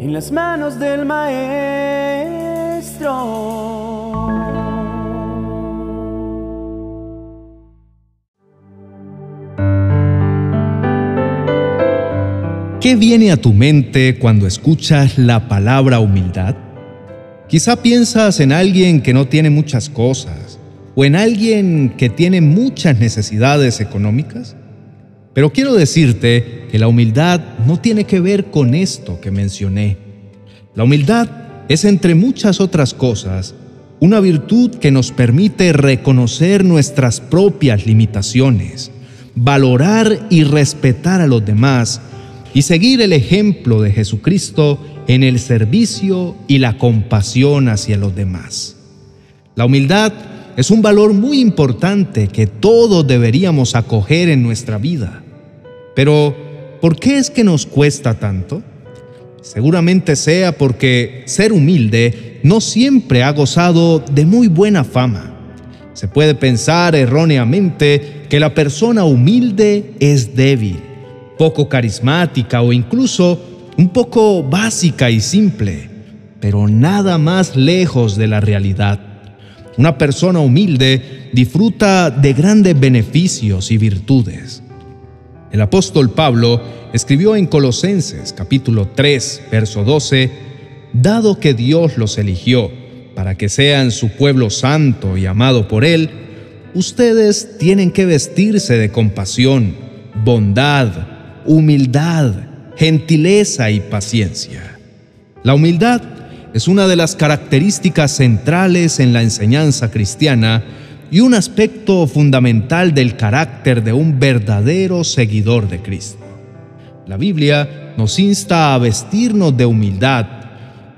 en las manos del Maestro. ¿Qué viene a tu mente cuando escuchas la palabra humildad? Quizá piensas en alguien que no tiene muchas cosas o en alguien que tiene muchas necesidades económicas. Pero quiero decirte que la humildad no tiene que ver con esto que mencioné. La humildad es, entre muchas otras cosas, una virtud que nos permite reconocer nuestras propias limitaciones, valorar y respetar a los demás y seguir el ejemplo de Jesucristo en el servicio y la compasión hacia los demás. La humildad es un valor muy importante que todos deberíamos acoger en nuestra vida. Pero, ¿por qué es que nos cuesta tanto? Seguramente sea porque ser humilde no siempre ha gozado de muy buena fama. Se puede pensar erróneamente que la persona humilde es débil poco carismática o incluso un poco básica y simple, pero nada más lejos de la realidad. Una persona humilde disfruta de grandes beneficios y virtudes. El apóstol Pablo escribió en Colosenses capítulo 3, verso 12, Dado que Dios los eligió para que sean su pueblo santo y amado por Él, ustedes tienen que vestirse de compasión, bondad, humildad, gentileza y paciencia. La humildad es una de las características centrales en la enseñanza cristiana y un aspecto fundamental del carácter de un verdadero seguidor de Cristo. La Biblia nos insta a vestirnos de humildad,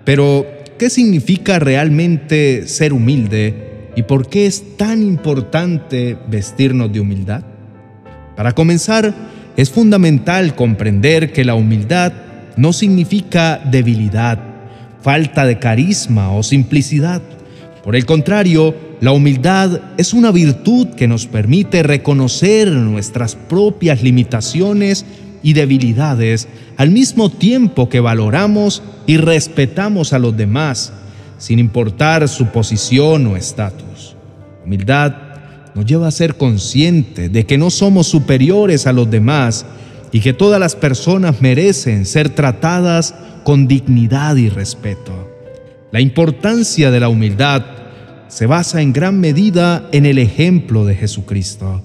pero ¿qué significa realmente ser humilde y por qué es tan importante vestirnos de humildad? Para comenzar, es fundamental comprender que la humildad no significa debilidad, falta de carisma o simplicidad. Por el contrario, la humildad es una virtud que nos permite reconocer nuestras propias limitaciones y debilidades al mismo tiempo que valoramos y respetamos a los demás, sin importar su posición o estatus. Humildad nos lleva a ser conscientes de que no somos superiores a los demás y que todas las personas merecen ser tratadas con dignidad y respeto. La importancia de la humildad se basa en gran medida en el ejemplo de Jesucristo.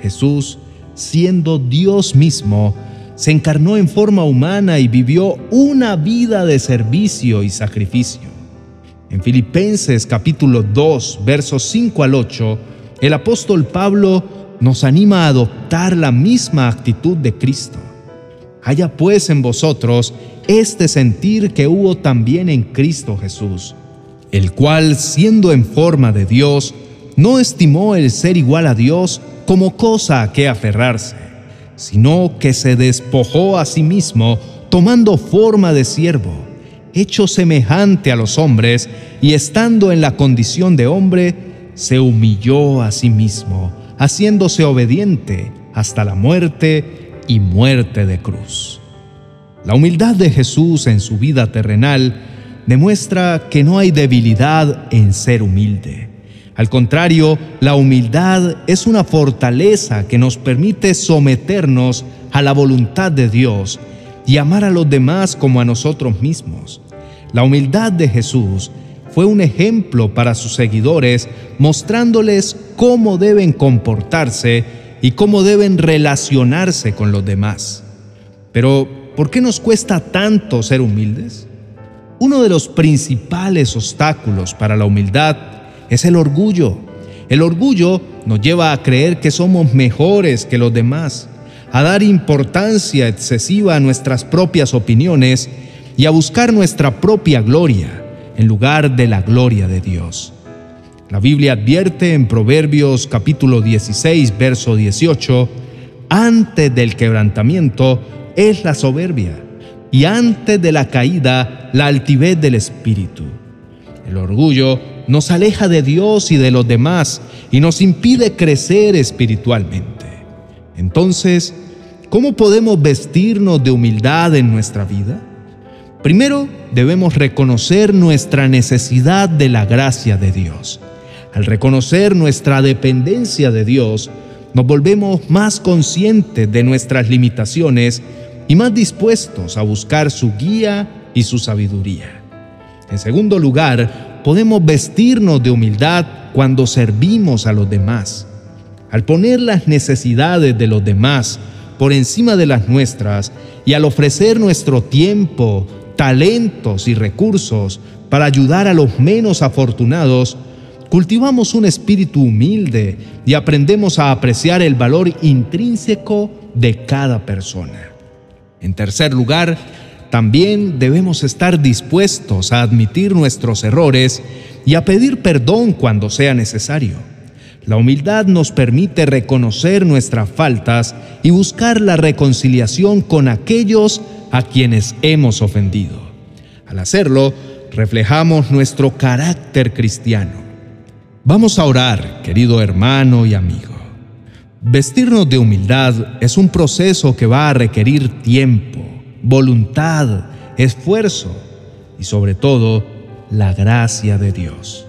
Jesús, siendo Dios mismo, se encarnó en forma humana y vivió una vida de servicio y sacrificio. En Filipenses capítulo 2, versos 5 al 8, el apóstol Pablo nos anima a adoptar la misma actitud de Cristo. Haya pues en vosotros este sentir que hubo también en Cristo Jesús, el cual, siendo en forma de Dios, no estimó el ser igual a Dios como cosa a que aferrarse, sino que se despojó a sí mismo, tomando forma de siervo, hecho semejante a los hombres, y estando en la condición de hombre, se humilló a sí mismo, haciéndose obediente hasta la muerte y muerte de cruz. La humildad de Jesús en su vida terrenal demuestra que no hay debilidad en ser humilde. Al contrario, la humildad es una fortaleza que nos permite someternos a la voluntad de Dios y amar a los demás como a nosotros mismos. La humildad de Jesús fue un ejemplo para sus seguidores, mostrándoles cómo deben comportarse y cómo deben relacionarse con los demás. Pero, ¿por qué nos cuesta tanto ser humildes? Uno de los principales obstáculos para la humildad es el orgullo. El orgullo nos lleva a creer que somos mejores que los demás, a dar importancia excesiva a nuestras propias opiniones y a buscar nuestra propia gloria en lugar de la gloria de Dios. La Biblia advierte en Proverbios capítulo 16, verso 18, antes del quebrantamiento es la soberbia y antes de la caída la altivez del espíritu. El orgullo nos aleja de Dios y de los demás y nos impide crecer espiritualmente. Entonces, ¿cómo podemos vestirnos de humildad en nuestra vida? Primero, debemos reconocer nuestra necesidad de la gracia de Dios. Al reconocer nuestra dependencia de Dios, nos volvemos más conscientes de nuestras limitaciones y más dispuestos a buscar su guía y su sabiduría. En segundo lugar, podemos vestirnos de humildad cuando servimos a los demás. Al poner las necesidades de los demás por encima de las nuestras y al ofrecer nuestro tiempo, talentos y recursos para ayudar a los menos afortunados, cultivamos un espíritu humilde y aprendemos a apreciar el valor intrínseco de cada persona. En tercer lugar, también debemos estar dispuestos a admitir nuestros errores y a pedir perdón cuando sea necesario. La humildad nos permite reconocer nuestras faltas y buscar la reconciliación con aquellos a quienes hemos ofendido. Al hacerlo, reflejamos nuestro carácter cristiano. Vamos a orar, querido hermano y amigo. Vestirnos de humildad es un proceso que va a requerir tiempo voluntad, esfuerzo y sobre todo la gracia de Dios.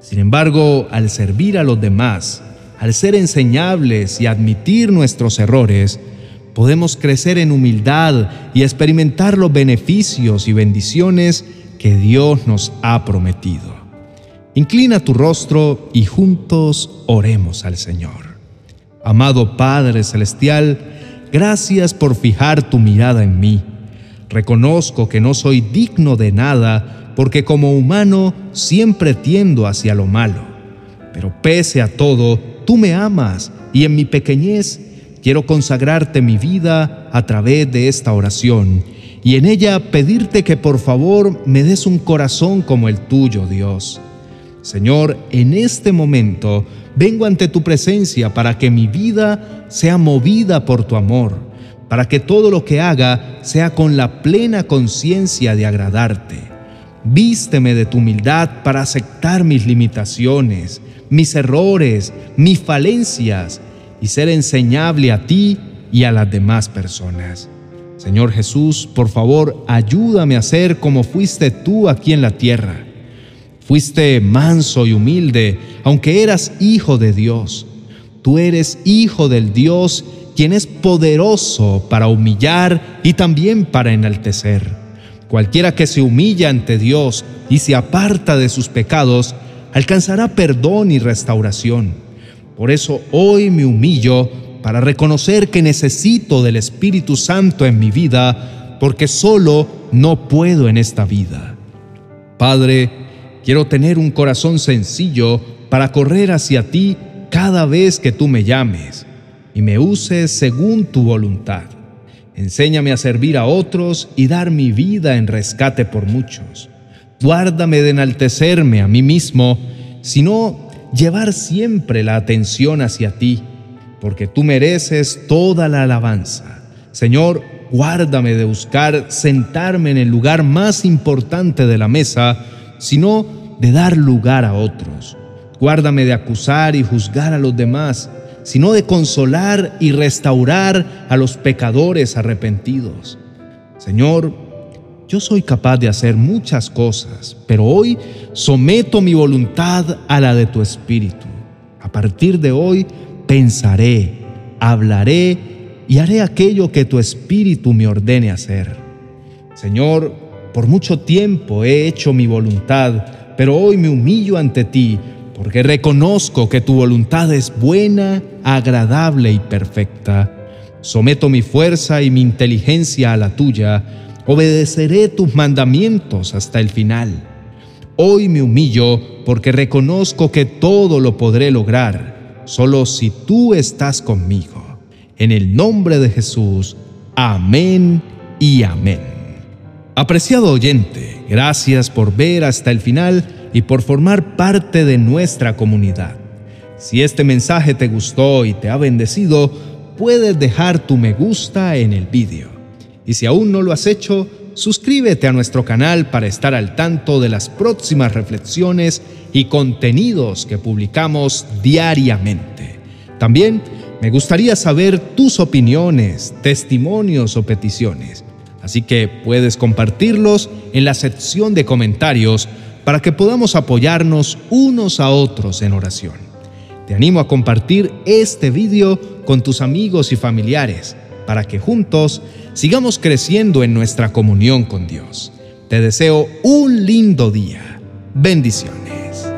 Sin embargo, al servir a los demás, al ser enseñables y admitir nuestros errores, podemos crecer en humildad y experimentar los beneficios y bendiciones que Dios nos ha prometido. Inclina tu rostro y juntos oremos al Señor. Amado Padre Celestial, Gracias por fijar tu mirada en mí. Reconozco que no soy digno de nada porque como humano siempre tiendo hacia lo malo. Pero pese a todo, tú me amas y en mi pequeñez quiero consagrarte mi vida a través de esta oración y en ella pedirte que por favor me des un corazón como el tuyo, Dios. Señor, en este momento vengo ante tu presencia para que mi vida sea movida por tu amor, para que todo lo que haga sea con la plena conciencia de agradarte. Vísteme de tu humildad para aceptar mis limitaciones, mis errores, mis falencias y ser enseñable a ti y a las demás personas. Señor Jesús, por favor, ayúdame a ser como fuiste tú aquí en la tierra Fuiste manso y humilde, aunque eras hijo de Dios. Tú eres hijo del Dios, quien es poderoso para humillar y también para enaltecer. Cualquiera que se humilla ante Dios y se aparta de sus pecados, alcanzará perdón y restauración. Por eso hoy me humillo para reconocer que necesito del Espíritu Santo en mi vida, porque solo no puedo en esta vida. Padre, Quiero tener un corazón sencillo para correr hacia ti cada vez que tú me llames y me uses según tu voluntad. Enséñame a servir a otros y dar mi vida en rescate por muchos. Guárdame de enaltecerme a mí mismo, sino llevar siempre la atención hacia ti, porque tú mereces toda la alabanza. Señor, guárdame de buscar sentarme en el lugar más importante de la mesa, sino de dar lugar a otros. Guárdame de acusar y juzgar a los demás, sino de consolar y restaurar a los pecadores arrepentidos. Señor, yo soy capaz de hacer muchas cosas, pero hoy someto mi voluntad a la de tu Espíritu. A partir de hoy pensaré, hablaré y haré aquello que tu Espíritu me ordene hacer. Señor, por mucho tiempo he hecho mi voluntad, pero hoy me humillo ante ti, porque reconozco que tu voluntad es buena, agradable y perfecta. Someto mi fuerza y mi inteligencia a la tuya, obedeceré tus mandamientos hasta el final. Hoy me humillo porque reconozco que todo lo podré lograr, solo si tú estás conmigo. En el nombre de Jesús, amén y amén. Apreciado oyente, gracias por ver hasta el final y por formar parte de nuestra comunidad. Si este mensaje te gustó y te ha bendecido, puedes dejar tu me gusta en el vídeo. Y si aún no lo has hecho, suscríbete a nuestro canal para estar al tanto de las próximas reflexiones y contenidos que publicamos diariamente. También me gustaría saber tus opiniones, testimonios o peticiones Así que puedes compartirlos en la sección de comentarios para que podamos apoyarnos unos a otros en oración. Te animo a compartir este video con tus amigos y familiares para que juntos sigamos creciendo en nuestra comunión con Dios. Te deseo un lindo día. Bendiciones.